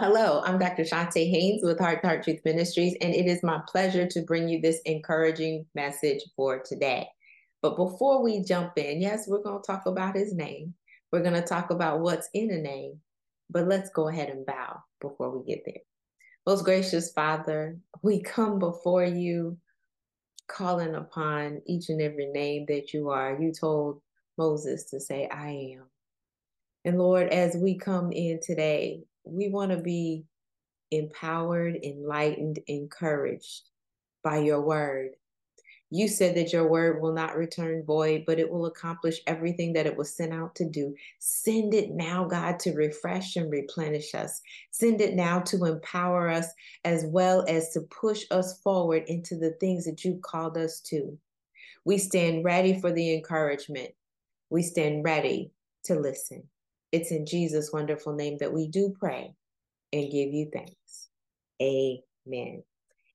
Hello, I'm Dr. Chonta Haynes with Heart to Heart Truth Ministries, and it is my pleasure to bring you this encouraging message for today. But before we jump in, yes, we're going to talk about his name. We're going to talk about what's in a name, but let's go ahead and bow before we get there. Most gracious Father, we come before you calling upon each and every name that you are. You told Moses to say, I am. And Lord, as we come in today, we want to be empowered, enlightened, encouraged by your word. You said that your word will not return void, but it will accomplish everything that it was sent out to do. Send it now, God, to refresh and replenish us. Send it now to empower us as well as to push us forward into the things that you called us to. We stand ready for the encouragement. We stand ready to listen. It's in Jesus' wonderful name that we do pray and give you thanks. Amen.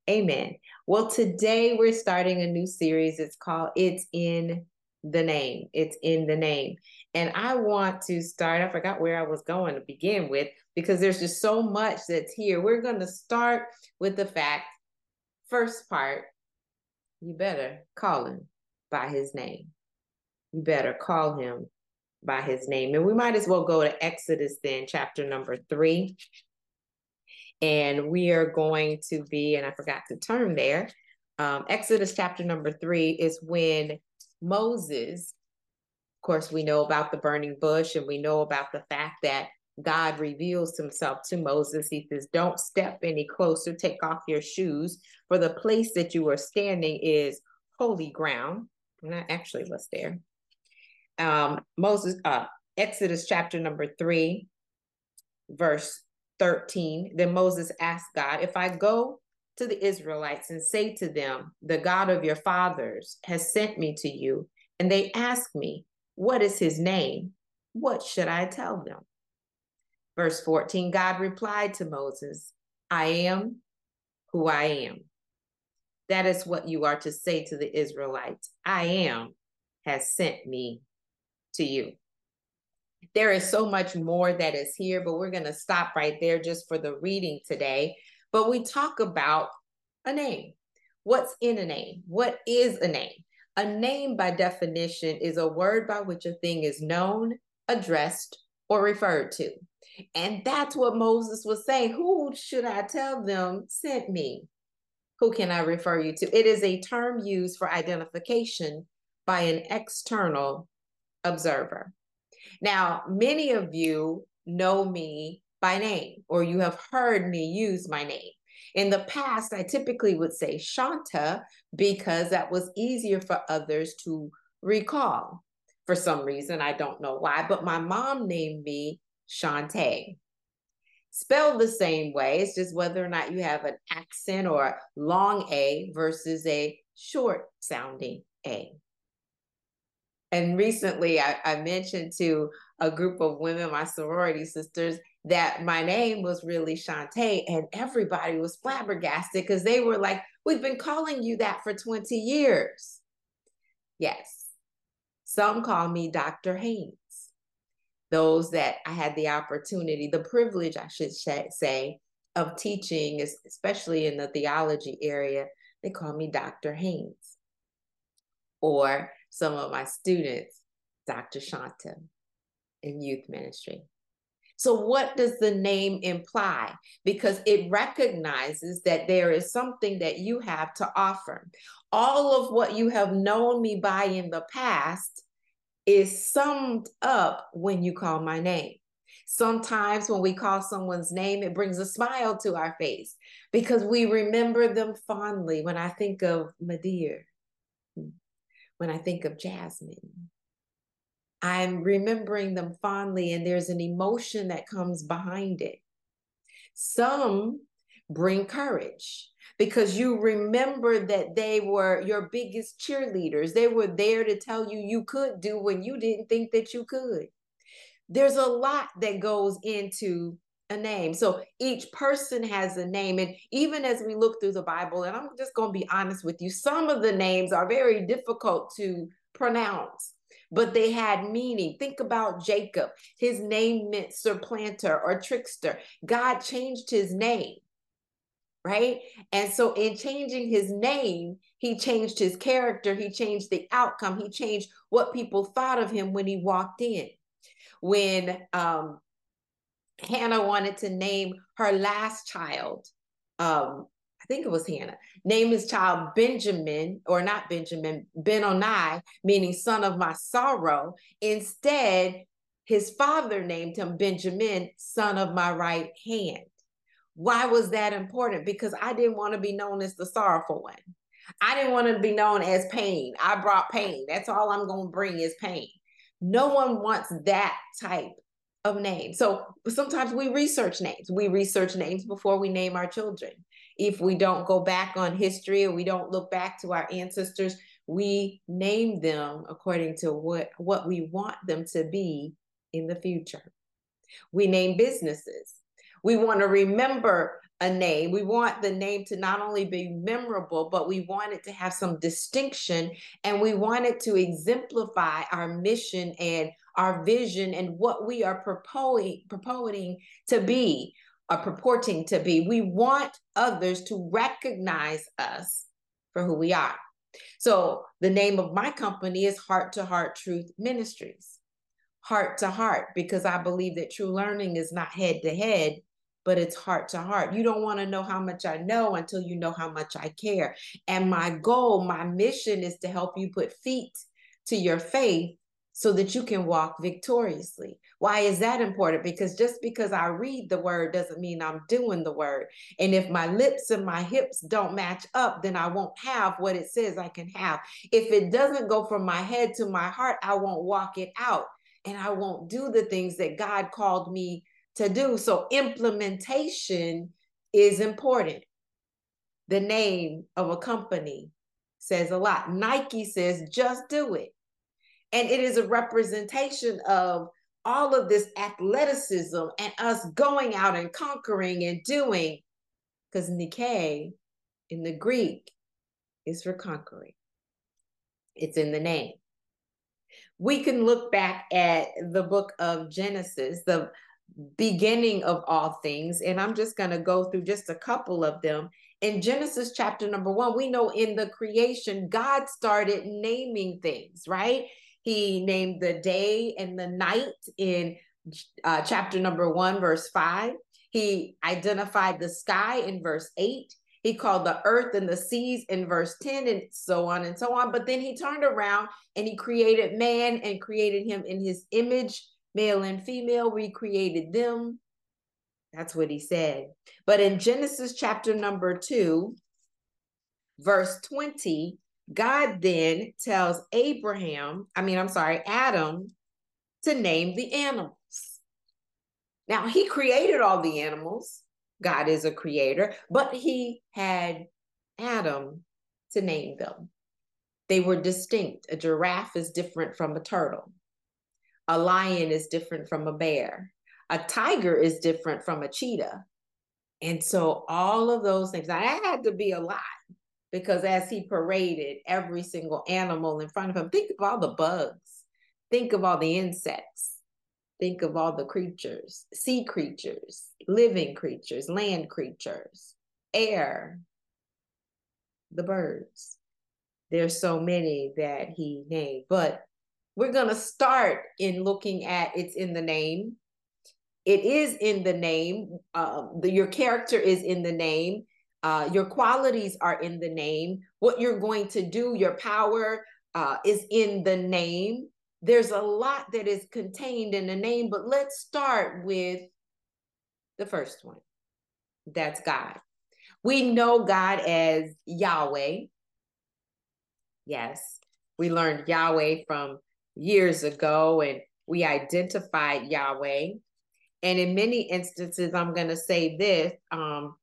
Amen. Well, today we're starting a new series. It's called It's in the Name. It's in the Name. And I want to start, I forgot where I was going to begin with because there's just so much that's here. We're going to start with the fact, first part, you better call him by his name. You better call him by his name. And we might as well go to Exodus then, chapter number three. And we are going to be, and I forgot to turn there. Um, Exodus chapter number three is when Moses, of course, we know about the burning bush and we know about the fact that God reveals himself to Moses. He says, Don't step any closer, take off your shoes, for the place that you are standing is holy ground. And I actually was there um, Moses, uh, Exodus chapter number three, verse 13. Then Moses asked God, If I go to the Israelites and say to them, The God of your fathers has sent me to you, and they ask me, What is his name? What should I tell them? Verse 14 God replied to Moses, I am who I am. That is what you are to say to the Israelites I am has sent me to you. There is so much more that is here, but we're going to stop right there just for the reading today. But we talk about a name. What's in a name? What is a name? A name, by definition, is a word by which a thing is known, addressed, or referred to. And that's what Moses was saying. Who should I tell them sent me? Who can I refer you to? It is a term used for identification by an external observer. Now, many of you know me by name, or you have heard me use my name. In the past, I typically would say Shanta because that was easier for others to recall. For some reason, I don't know why, but my mom named me Shantae. Spelled the same way, it's just whether or not you have an accent or a long A versus a short sounding A. And recently, I, I mentioned to a group of women, my sorority sisters, that my name was really Shantae, and everybody was flabbergasted because they were like, We've been calling you that for 20 years. Yes. Some call me Dr. Haynes. Those that I had the opportunity, the privilege, I should say, of teaching, especially in the theology area, they call me Dr. Haynes. Or some of my students, Dr. Shanta, in youth ministry. So, what does the name imply? Because it recognizes that there is something that you have to offer. All of what you have known me by in the past is summed up when you call my name. Sometimes when we call someone's name, it brings a smile to our face because we remember them fondly. When I think of Madir, when I think of Jasmine. I'm remembering them fondly, and there's an emotion that comes behind it. Some bring courage because you remember that they were your biggest cheerleaders. They were there to tell you you could do when you didn't think that you could. There's a lot that goes into a name. So each person has a name. And even as we look through the Bible, and I'm just going to be honest with you, some of the names are very difficult to pronounce. but they had meaning. Think about Jacob. His name meant supplanter or trickster. God changed his name, right? And so, in changing his name, he changed his character, he changed the outcome, he changed what people thought of him when he walked in. When um, Hannah wanted to name her last child, um, I think it was Hannah, name his child Benjamin, or not Benjamin, Benoni, meaning son of my sorrow. Instead, his father named him Benjamin, son of my right hand. Why was that important? Because I didn't want to be known as the sorrowful one. I didn't want to be known as pain. I brought pain. That's all I'm going to bring is pain. No one wants that type of names. So sometimes we research names. We research names before we name our children if we don't go back on history or we don't look back to our ancestors, we name them according to what, what we want them to be in the future. We name businesses. We want to remember a name. We want the name to not only be memorable, but we want it to have some distinction and we want it to exemplify our mission and our vision and what we are proposing to be are purporting to be. We want others to recognize us for who we are. So the name of my company is Heart to Heart Truth Ministries. Heart to heart, because I believe that true learning is not head to head, but it's heart to heart. You don't want to know how much I know until you know how much I care. And my goal, my mission is to help you put feet to your faith so that you can walk victoriously. Why is that important? Because just because I read the word doesn't mean I'm doing the word. And if my lips and my hips don't match up, then I won't have what it says I can have. If it doesn't go from my head to my heart, I won't walk it out and I won't do the things that God called me to do. So implementation is important. The name of a company says a lot. Nike says, just do it. And it is a representation of all of this athleticism and us going out and conquering and doing. Because Nike in the Greek is for conquering, it's in the name. We can look back at the book of Genesis, the beginning of all things, and I'm just going to go through just a couple of them. In Genesis chapter number one, we know in the creation, God started naming things, right? He named the day and the night in uh, chapter number one, verse five. He identified the sky in verse eight. He called the earth and the seas in verse 10, and so on and so on. But then he turned around and he created man and created him in his image, male and female, recreated them. That's what he said. But in Genesis chapter number two, verse 20, God then tells Abraham, I mean, I'm sorry, Adam, to name the animals. Now, he created all the animals. God is a creator, but he had Adam to name them. They were distinct. A giraffe is different from a turtle, a lion is different from a bear, a tiger is different from a cheetah. And so, all of those things, I had to be a lot because as he paraded every single animal in front of him, think of all the bugs, think of all the insects, think of all the creatures, sea creatures, living creatures, land creatures, air, the birds. There's so many that he named, but we're going to start in looking at it's in the name. It is in the name. Uh, the, your character is in the name uh, your qualities are in the name. What you're going to do, your power uh, is in the name. There's a lot that is contained in the name, but let's start with the first one. That's God. We know God as Yahweh. Yes, we learned Yahweh from years ago and we identified Yahweh. And in many instances, I'm going to say this um,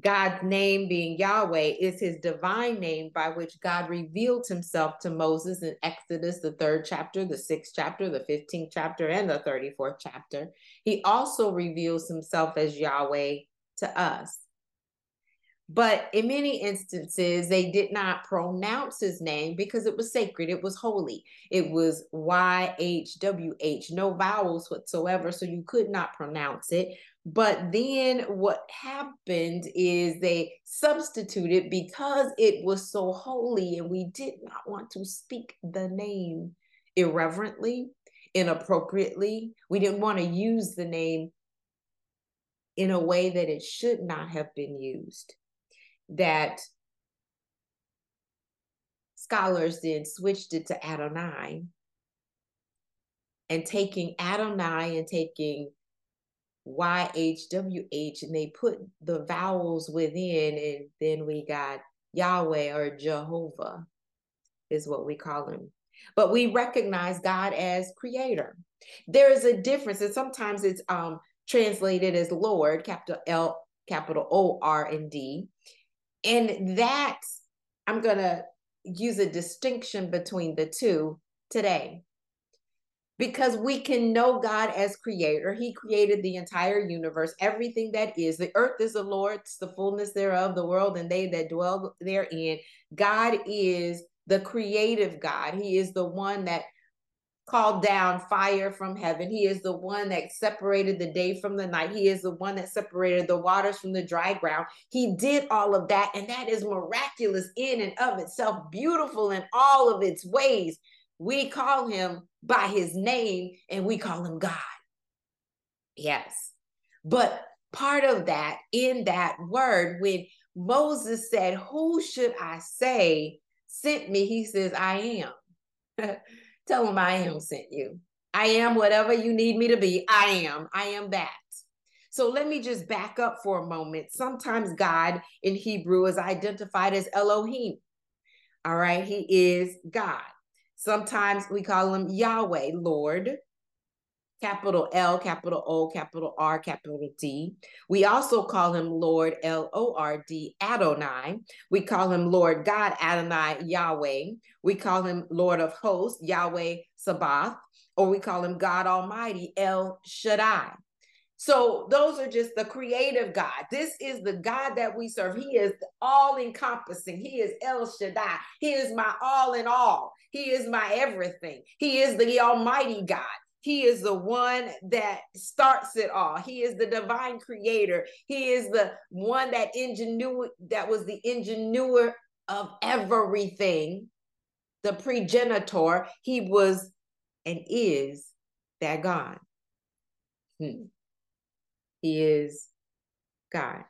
God's name being Yahweh is his divine name by which God revealed himself to Moses in Exodus, the third chapter, the sixth chapter, the 15th chapter, and the 34th chapter. He also reveals himself as Yahweh to us. But in many instances, they did not pronounce his name because it was sacred, it was holy. It was YHWH, no vowels whatsoever, so you could not pronounce it. But then what happened is they substituted because it was so holy and we did not want to speak the name irreverently, inappropriately. We didn't want to use the name in a way that it should not have been used that scholars then switched it to Adonai and taking Adonai and taking YHWH and they put the vowels within and then we got Yahweh or Jehovah is what we call him. But we recognize God as creator. There is a difference and sometimes it's um translated as Lord, capital L, capital O R and D. And that, I'm going to use a distinction between the two today. Because we can know God as creator. He created the entire universe, everything that is. The earth is the Lord's, the fullness thereof, the world, and they that dwell therein. God is the creative God. He is the one that called down fire from heaven. He is the one that separated the day from the night. He is the one that separated the waters from the dry ground. He did all of that, and that is miraculous in and of itself, beautiful in all of its ways. We call him by his name and we call him God. Yes. But part of that in that word, when Moses said, Who should I say sent me? He says, I am. Tell him I am sent you. I am whatever you need me to be. I am. I am that. So let me just back up for a moment. Sometimes God in Hebrew is identified as Elohim. All right, he is God. Sometimes we call him Yahweh, Lord capital L, capital O, capital R, capital D. We also call him Lord L O R D Adonai. We call him Lord God Adonai Yahweh. We call him Lord of Hosts Yahweh Sabaoth, or we call him God Almighty El Shaddai. So those are just the creative God. This is the God that we serve. He is all encompassing. He is El Shaddai. He is my all in all. He is my everything. He is the Almighty God. He is the one that starts it all. He is the divine creator. He is the one that ingenu that was the ingenuer of everything, the progenitor. He was and is that God. Hmm. He is God.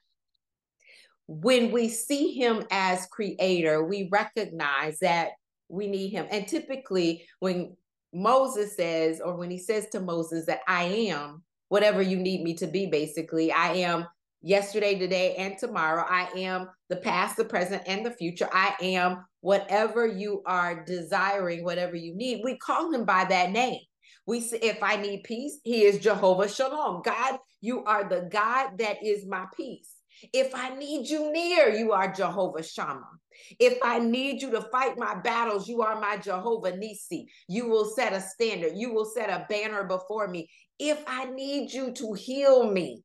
When we see him as creator, we recognize that we need him. And typically, when Moses says, or when he says to Moses that I am whatever you need me to be, basically, I am yesterday, today, and tomorrow. I am the past, the present, and the future. I am whatever you are desiring, whatever you need. We call him by that name. We say, if I need peace, he is Jehovah Shalom. God, you are the God that is my peace. If I need you near, you are Jehovah Shammah. If I need you to fight my battles, you are my Jehovah Nisi. You will set a standard. You will set a banner before me. If I need you to heal me,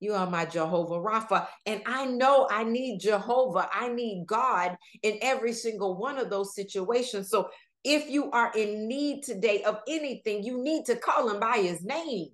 you are my Jehovah Rapha. And I know I need Jehovah. I need God in every single one of those situations. So if you are in need today of anything, you need to call him by his name.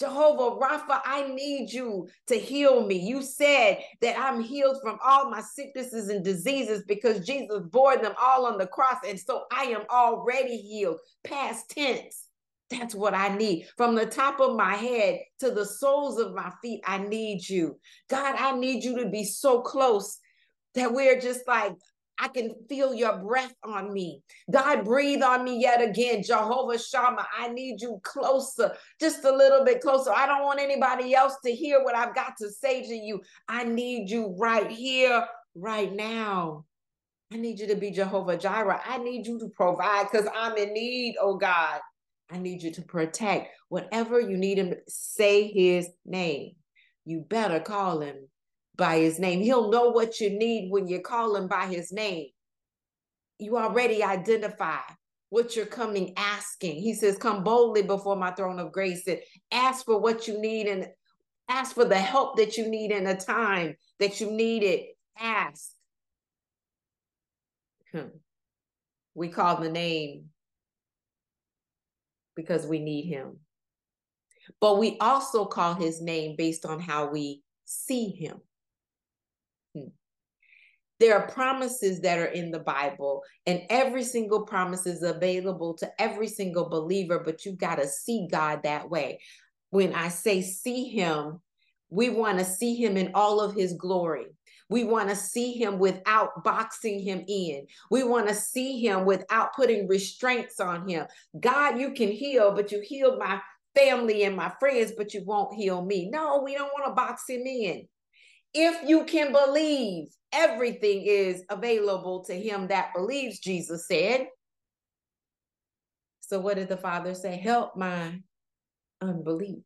Jehovah Rapha, I need you to heal me. You said that I'm healed from all my sicknesses and diseases because Jesus bore them all on the cross. And so I am already healed, past tense. That's what I need. From the top of my head to the soles of my feet, I need you. God, I need you to be so close that we're just like, I can feel your breath on me. God, breathe on me yet again. Jehovah Shammah, I need you closer, just a little bit closer. I don't want anybody else to hear what I've got to say to you. I need you right here, right now. I need you to be Jehovah Jireh. I need you to provide because I'm in need, oh God. I need you to protect. Whatever you need him say his name. You better call him by his name. He'll know what you need when you call him by his name. You already identify what you're coming asking. He says, Come boldly before my throne of grace and ask for what you need and Ask for the help that you need in a time that you need it. Ask. Hmm. We call the name because we need him. But we also call his name based on how we see him. There are promises that are in the Bible, and every single promise is available to every single believer, but you got to see God that way. When I say see him, we want to see him in all of his glory. We want to see him without boxing him in. We want to see him without putting restraints on him. God, you can heal, but you healed my family and my friends, but you won't heal me. No, we don't want to box him in. If you can believe, everything is available to him that believes, Jesus said. So, what did the Father say? Help my unbelief.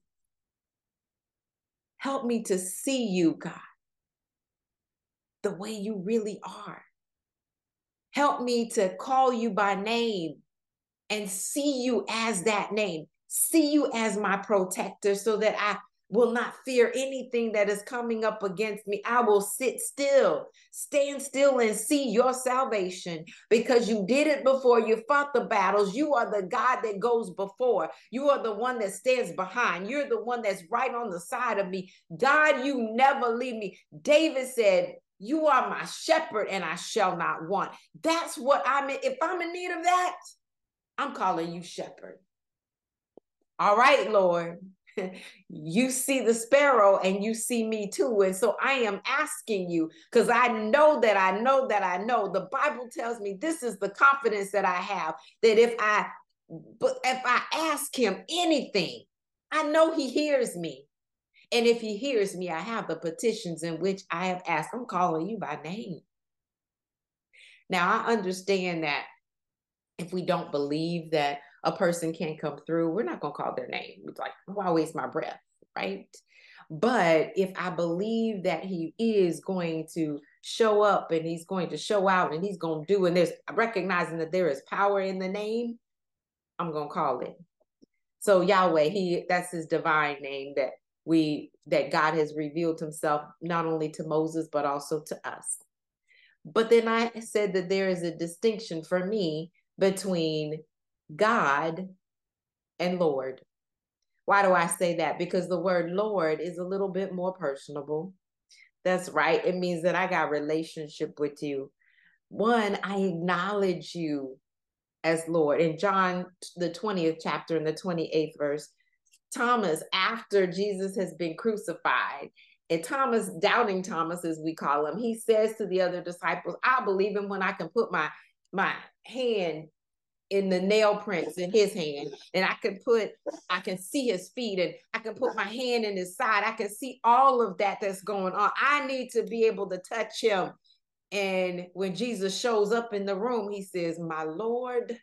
Help me to see you, God, the way you really are. Help me to call you by name and see you as that name, see you as my protector so that I will not fear anything that is coming up against me. I will sit still, stand still, and see your salvation because you did it before. You fought the battles. You are the God that goes before. You are the one that stands behind. You're the one that's right on the side of me. God, you never leave me. David said, You are my shepherd, and I shall not want. That's what I'm in. If I'm in need of that, I'm calling you shepherd. All right, Lord. you see the sparrow and you see me too. And so I am asking you because I know that I know that I know the Bible tells me this is the confidence that I have that if I but if I ask him anything, I know he hears me. And if he hears me, I have the petitions in which I have asked. I'm calling you by name. Now I understand that if we don't believe that a person can't come through, we're not going to call their name. It's like, why waste my breath? Right. But if I believe that he is going to show up and he's going to show out and he's going to do, and there's recognizing that there is power in the name, I'm going to call it. So Yahweh, he that's his divine name that we that God has revealed himself not only to Moses but also to us. But then I said that there is a distinction for me between God and Lord. Why do I say that? Because the word Lord is a little bit more personable. That's right. It means that I got relationship with you. One, I acknowledge you as Lord. In John, the 20th chapter and the 28th verse, Thomas, after Jesus has been crucified, and Thomas, doubting Thomas, as we call him, he says to the other disciples, I believe him when I can put my my hand in the nail prints in his hand and i can put i can see his feet and i can put my hand in his side. I can see all of that that's going on. I need to be able to touch him. And when jesus shows up in the room he says my lord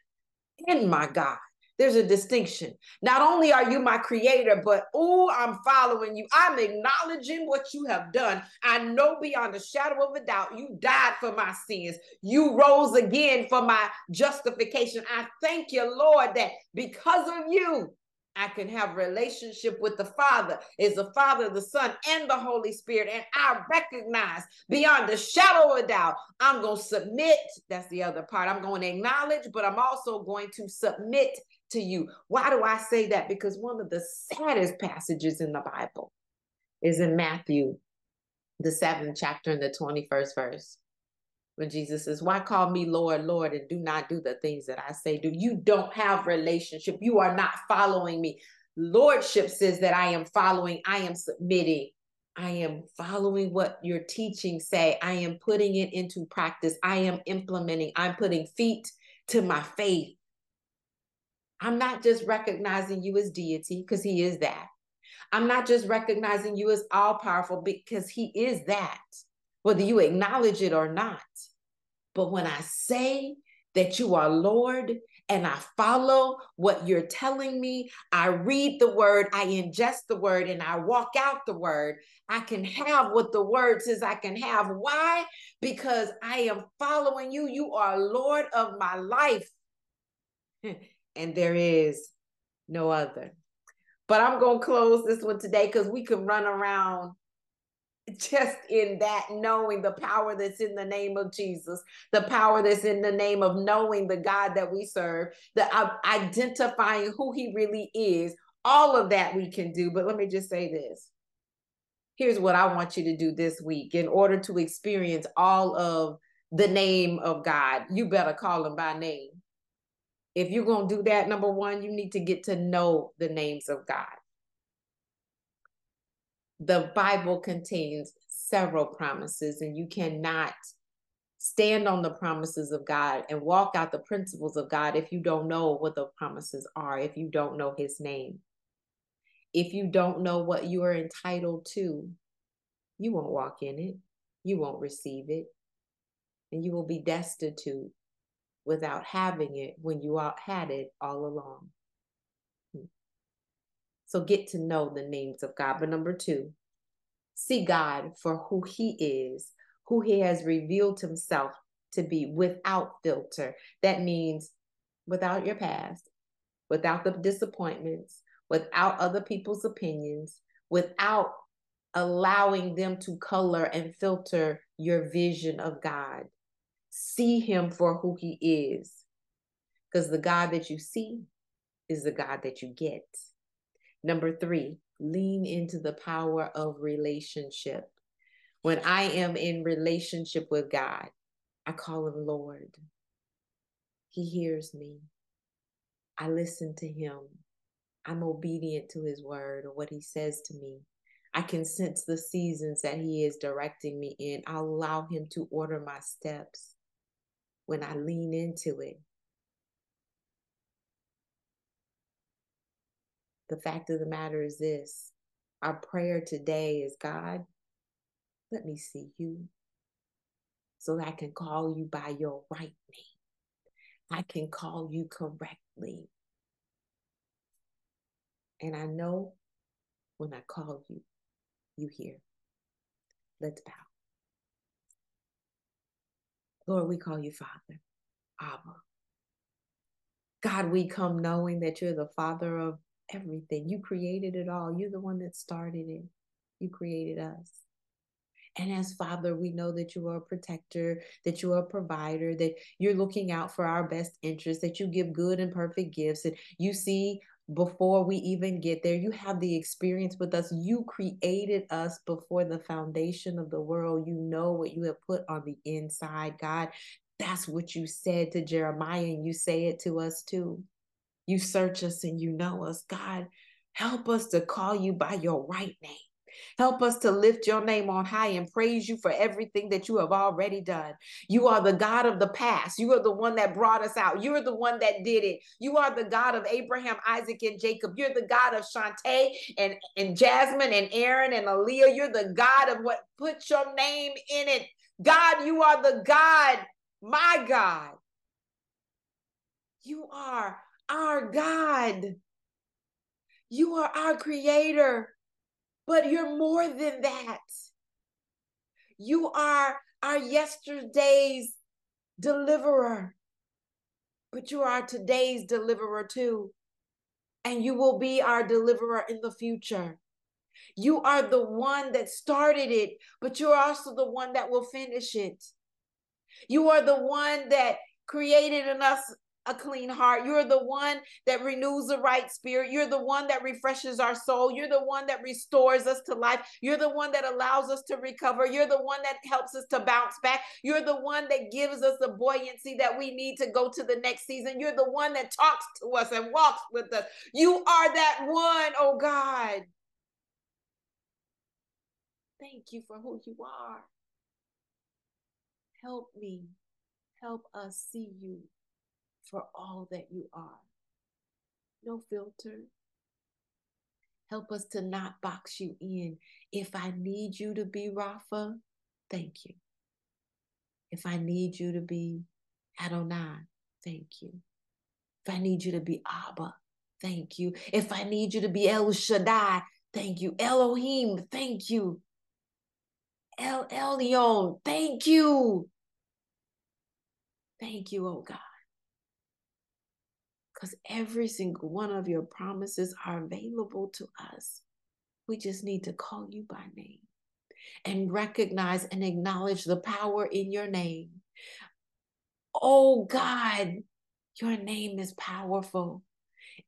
and my god there's a distinction. Not only are you my creator, but oh, I'm following you. I'm acknowledging what you have done. I know beyond a shadow of a doubt you died for my sins. You rose again for my justification. I thank you, Lord, that because of you, I can have relationship with the Father, is the Father, the Son, and the Holy Spirit. And I recognize beyond a shadow of a doubt, I'm going to submit. That's the other part. I'm going to acknowledge, but I'm also going to submit to you. Why do I say that? Because one of the saddest passages in the Bible is in Matthew, the seventh chapter and the 21st verse. When Jesus says, Why call me Lord, Lord, and do not do the things that I say do? You don't have relationship. You are not following me. Lordship says that I am following, I am submitting. I am following what your teaching say. I am putting it into practice. I am implementing. I'm putting feet to my faith. I'm not just recognizing you as deity because he is that. I'm not just recognizing you as all powerful because he is that, whether you acknowledge it or not. But when I say that you are Lord and I follow what you're telling me, I read the word, I ingest the word, and I walk out the word, I can have what the word says I can have. Why? Because I am following you. You are Lord of my life. and there is no other. But I'm going to close this one today because we can run around just in that knowing the power that's in the name of Jesus, the power that's in the name of knowing the God that we serve, the uh, identifying who he really is, all of that we can do. But let me just say this. Here's what I want you to do this week in order to experience all of the name of God. You better call him by name. If you're going to do that, number one, you need to get to know the names of God the Bible contains several promises, and you cannot stand on the promises of God and walk out the principles of God if you don't know what the promises are, if you don't know His name. If you don't know what you are entitled to, you won't walk in it, you won't receive it, and you will be destitute without having it when you had it all along. So get to know the names of God. But number two, see God for who He is, who He has revealed Himself to be without filter. That means without your past, without the disappointments, without other people's opinions, without allowing them to color and filter your vision of God. See Him for who He is. Because the God that you see is the God that you get. Number three, lean into the power of relationship. When I am in relationship with God, I call him Lord. He hears me. I listen to him. I'm obedient to his word or what he says to me. I can sense the seasons that he is directing me in. I'll allow him to order my steps when I lean into it. The fact of the matter is this our prayer today is God, let me see you so that I can call you by your right name. I can call you correctly. And I know when I call you, you hear. Let's bow. Lord, we call you Father, Abba. God, we come knowing that you're the Father of everything. You created it all. You're the one that started it. You created us. And as Father, we know that you are a protector, that you are a provider, that you're looking out for our best interests, that you give good and perfect gifts. And you see, before we even get there, you have the experience with us. You created us before the foundation of the world. You know what you have put on the inside, God. That's what you said to Jeremiah, and you say it to us too. You search us and you know us. God, help us to call you by your right name. Help us to lift your name on high and praise you for everything that you have already done. You are the God of the past. You are the one that brought us out. You are the one that did it. You are the God of Abraham, Isaac, and Jacob. You're the God of Shantae and, and Jasmine and Aaron and Aaliyah. You're the God of what put your name in it. God, you are the God, my God. You are our God. You are our creator, but you're more than that. You are our yesterday's deliverer, but you are today's deliverer too. And you will be our deliverer in the future. You are the one that started it, but you're also the one that will finish it. You are the one that created in us a clean heart. You're the one that renews the right spirit. You're the one that refreshes our soul. You're the one that restores us to life. You're the one that allows us to recover. You're the one that helps us to bounce back. You're the one that gives us the buoyancy that we need to go to the next season. You're the one that talks to us and walks with us. You are that one, oh God. Thank you for who you are. Help me. Help us see you for all that you are. No filter. Help us to not box you in. If I need you to be Rapha, thank you. If I need you to be Adonai, thank you. If I need you to be Abba, thank you. If I need you to be El Shaddai, thank you. Elohim, thank you. El Elyon, thank you. Thank you, oh God because every single one of your promises are available to us. We just need to call you by name and recognize and acknowledge the power in your name. Oh God, your name is powerful.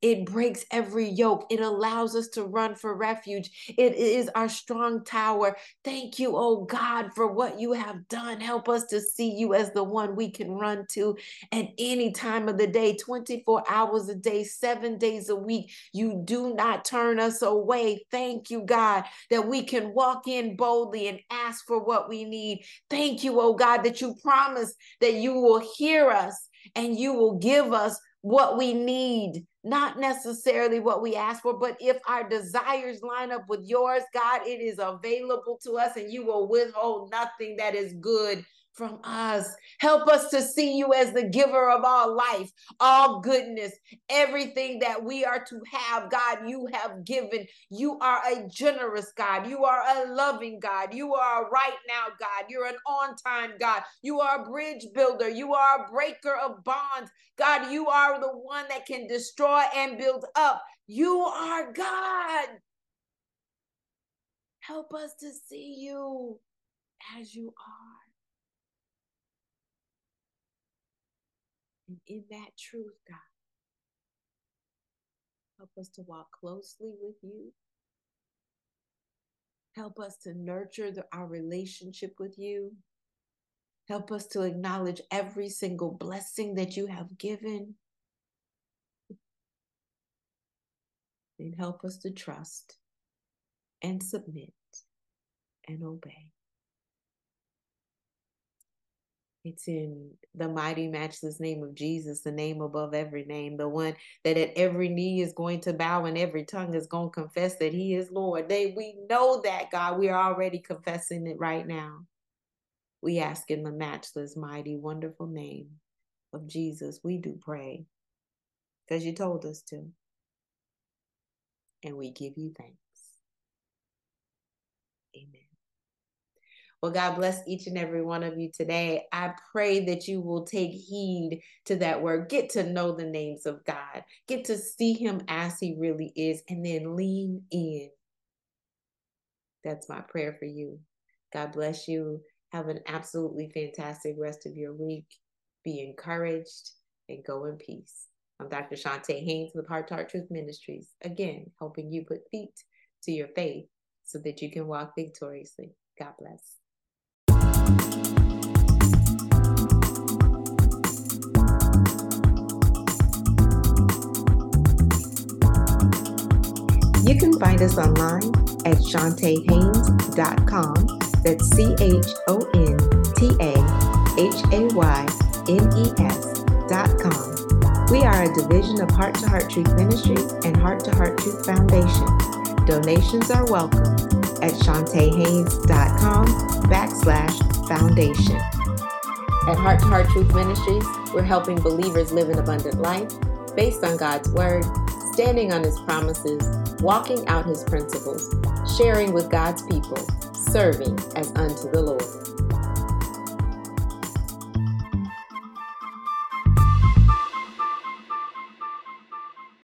It breaks every yoke. It allows us to run for refuge. It is our strong tower. Thank you, oh God, for what you have done. Help us to see you as the one we can run to at any time of the day, 24 hours a day, seven days a week. You do not turn us away. Thank you, God, that we can walk in boldly and ask for what we need. Thank you, oh God, that you promise that you will hear us and you will give us what we need, not necessarily what we ask for, but if our desires line up with yours, God, it is available to us and you will withhold nothing that is good from us. Help us to see you as the giver of all life, all goodness, everything that we are to have. God, you have given. You are a generous God. You are a loving God. You are a right now God. You're an on time God. You are a bridge builder. You are a breaker of bonds. God, you are the one that can destroy and build up. You are God. Help us to see you as you are. And in that truth, God, help us to walk closely with you. Help us to nurture the, our relationship with you. Help us to acknowledge every single blessing that you have given. And help us to trust and submit and obey. It's in the mighty, matchless name of Jesus, the name above every name, the one that at every knee is going to bow and every tongue is going to confess that He is Lord. They, we know that, God. We are already confessing it right now. We ask in the matchless, mighty, wonderful name of Jesus. We do pray because you told us to. And we give you thanks. Amen. Well, God bless each and every one of you today. I pray that you will take heed to that word. Get to know the names of God, get to see Him as He really is, and then lean in. That's my prayer for you. God bless you. Have an absolutely fantastic rest of your week. Be encouraged and go in peace. I'm Dr. Chonta Haynes with Heart to Heart Truth Ministries. Again, helping you put feet to your faith so that you can walk victoriously. God bless. You can find us online at ChontaHaynes.com. That's C H O N T A H A Y N E S.com. We are a division of Heart to Heart Truth Ministries and Heart to Heart Truth Foundation. Donations are welcome at ChontaHaynes.com backslash foundation. At Heart to Heart Truth Ministries, we're helping believers live an abundant life based on God's Word, standing on His promises, walking out His principles, sharing with God's people, serving as unto the Lord.